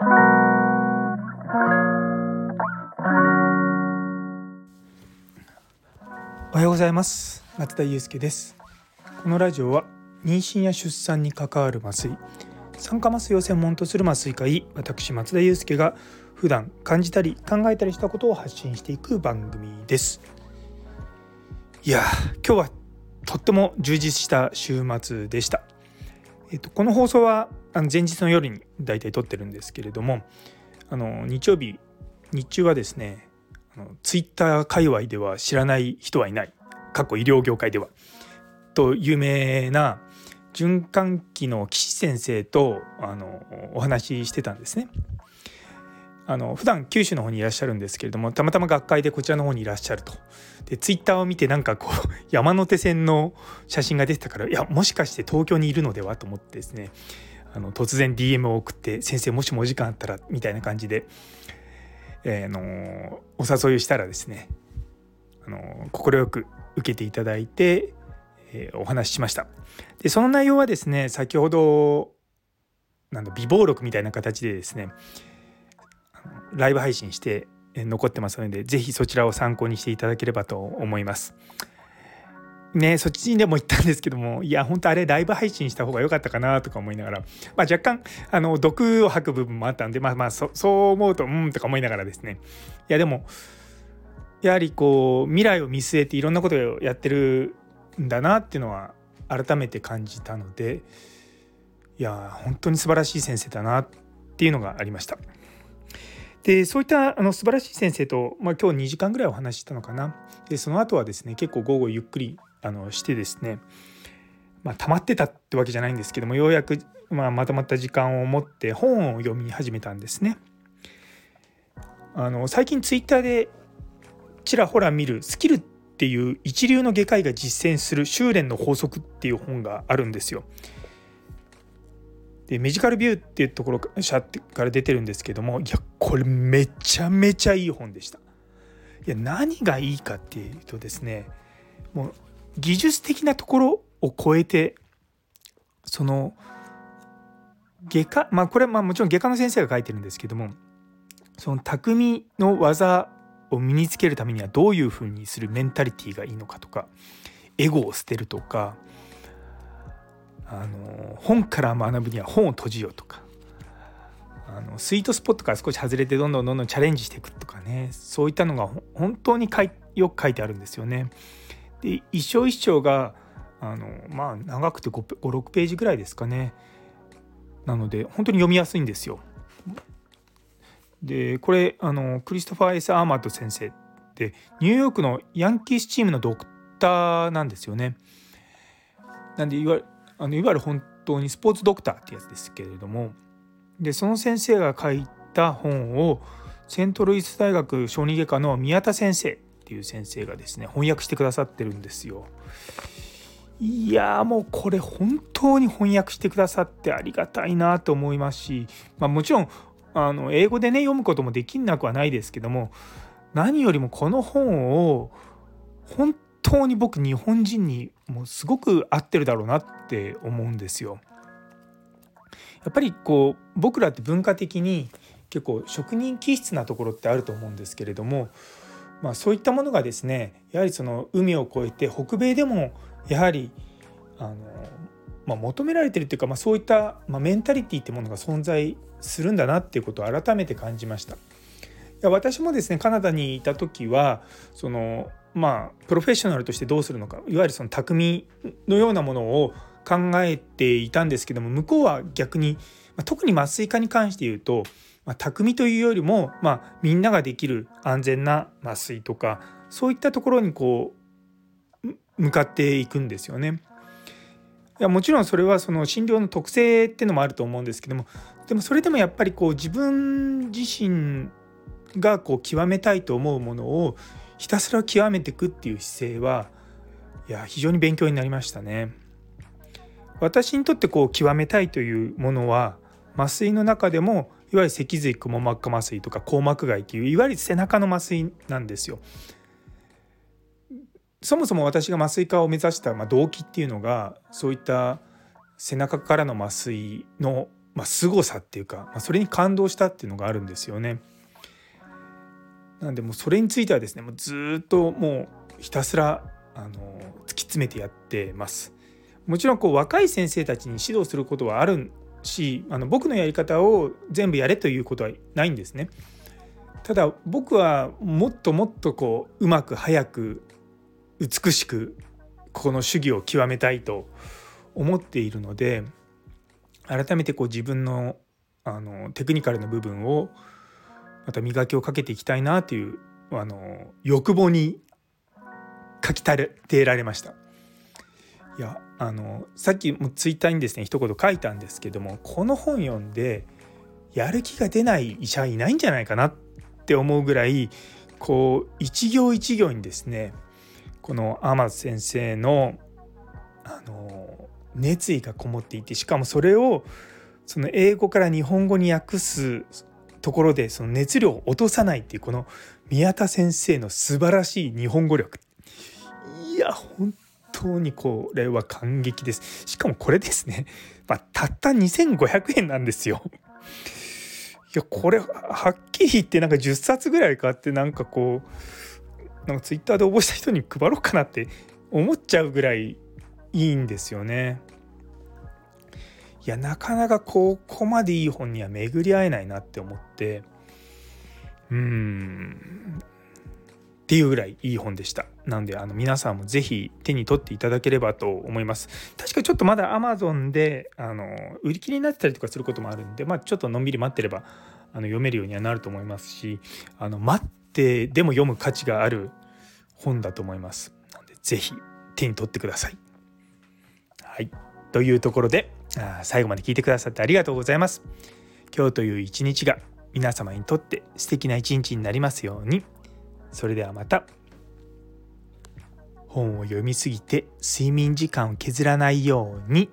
おはようございます。松田祐介です。このラジオは妊娠や出産に関わる麻酔酸化麻酔を専門とする麻酔科医私松田祐介が普段感じたり考えたりしたことを発信していく番組です。いや今日はとっても充実した週末でした。えっとこの放送はあの前日の夜に大体撮ってるんですけれどもあの日曜日日中はですねあのツイッター界隈では知らない人はいない過去医療業界ではと有名な循環器の岸先生とあのお話ししてたんですね。あの普段九州の方にいらっしゃるんですけれどもたまたま学会でこちらの方にいらっしゃるとでツイッターを見てなんかこう 山手線の写真が出てたからいやもしかして東京にいるのではと思ってですねあの突然 DM を送って「先生もしもお時間あったら」みたいな感じで、えー、のお誘いをしたらですねあの快く受けていただいて、えー、お話ししました。でその内容はですね先ほどなんだ美貌録みたいな形でですねライブ配信して残ってますので是非そちらを参考にしていただければと思います。ねそっちにでも行ったんですけどもいや本当あれライブ配信した方が良かったかなとか思いながら、まあ、若干あの毒を吐く部分もあったんでまあまあそそう思うとうんとか思いながらですねいやでもやはりこう未来を見据えていろんなことをやってるんだなっていうのは改めて感じたのでいや本当に素晴らしい先生だなっていうのがありました。でそういったあの素晴らしい先生と、まあ、今日2時間ぐらいお話ししたのかなでその後はですね結構午後ゆっくりあのしてですねまあ溜まってたってわけじゃないんですけどもようやく、まあ、まとまった時間を持って本を読み始めたんですね。あの最近ツイッターでちらほら見るスキルっていう一流の外科医が実践する修練の法則っていう本があるんですよ。でメジカルビューっていうところから出てるんですけどもいやこれめちゃめちゃいい本でした。いや何がいいかっていうとですねもう技術的なところを超えてその外科まあこれはまあもちろん外科の先生が書いてるんですけどもその匠の技を身につけるためにはどういうふうにするメンタリティーがいいのかとかエゴを捨てるとかあの本から学ぶには本を閉じようとかあのスイートスポットから少し外れてどんどんどんどんチャレンジしていくとかねそういったのが本当にかいよく書いてあるんですよね。で一章一章があのまあ長くて56ページぐらいですかねなので本当に読みやすいんですよ。でこれあのクリストファー・エス・アーマッド先生ってニューヨークのヤンキースチームのドクターなんですよね。なんでいわあのいわゆる本当にスポーツドクターってやつですけれどもでその先生が書いた本をセントルイス大学小児外科の宮田先生っていう先生がですね翻訳してくださってるんですよ。いやもうこれ本当に翻訳してくださってありがたいなと思いますし、まあ、もちろんあの英語でね読むこともできなくはないですけども何よりもこの本を本当に僕日本人にもうすごく合ってるだろうなって思うんですよ。やっぱりこう僕らって文化的に結構職人気質なところってあると思うんですけれどもまあ、そういったものがですねやはりその海を越えて北米でもやはりあの、まあ、求められてるっていうか、まあ、そういった、まあ、メンタリティってものが存在するんだなっていうことを改めて感じました。いや私もですねカナダにいた時はそのまあプロフェッショナルとしてどうするのかいわゆるその匠のようなものを考えていたんですけども向こうは逆に、まあ、特に麻酔科に関して言うとまあ、匠というよりも、まあ、みんなができる安全な麻酔とかそういったところにこう向かっていくんですよね。いやもちろんそれはその診療の特性っていうのもあると思うんですけどもでもそれでもやっぱりこう自分自身がこう極めたいと思うものをひたすら極めていくっていう姿勢はいや非常に勉強になりましたね。私にとってこう極めたいというものは麻酔の中でもいわゆる脊髄くも膜下麻酔とか硬膜外といういわゆる背中の麻酔なんですよ。そもそも私が麻酔科を目指した、ま動機っていうのがそういった背中からの麻酔の、まあ、凄さっていうか、まあ、それに感動したっていうのがあるんですよね。なんでもうそれについてはですねもうずっともうひたすらあの突き詰めてやってます。もちろんこう若い先生たちに指導することはあるしあの僕のやり方を全部やれということはないんですね。ただ僕はもっともっとこううまく早く美しくこの主義を極めたいと思っているので改めてこう自分のあのテクニカルな部分をまた磨きをかけていきたいなというあの欲望に書きたてられました。いやあのさっきもツイッターにですね一言書いたんですけどもこの本読んでやる気が出ない医者いないんじゃないかなって思うぐらいこう一行一行にですねこの天津先生のあの熱意がこもっていてしかもそれをその英語から日本語に訳すところでその熱量を落とさないっていうこの宮田先生の素晴らしい日本語力いや本当にこれは感激です。しかもこれですね、まあ、たった2500円なんですよ。いやこれはっきり言ってなんか10冊ぐらい買ってなんかこうなんかツイッターで応募した人に配ろうかなって思っちゃうぐらいいいんですよね。いやなかなかここまでいい本には巡り合えないなって思ってうんっていうぐらいいい本でした。なのであの皆さんも是非手に取っていただければと思います。確かちょっとまだ Amazon であの売り切りになってたりとかすることもあるんで、まあ、ちょっとのんびり待ってればあの読めるようにはなると思いますしあの待ってでも読む価値がある本だと思います。なので是非手に取ってください。はい、というところで最後まで聞いてくださってありがとうございます。今日という一日が皆様にとって素敵な一日になりますように。それではまた本を読みすぎて睡眠時間を削らないように。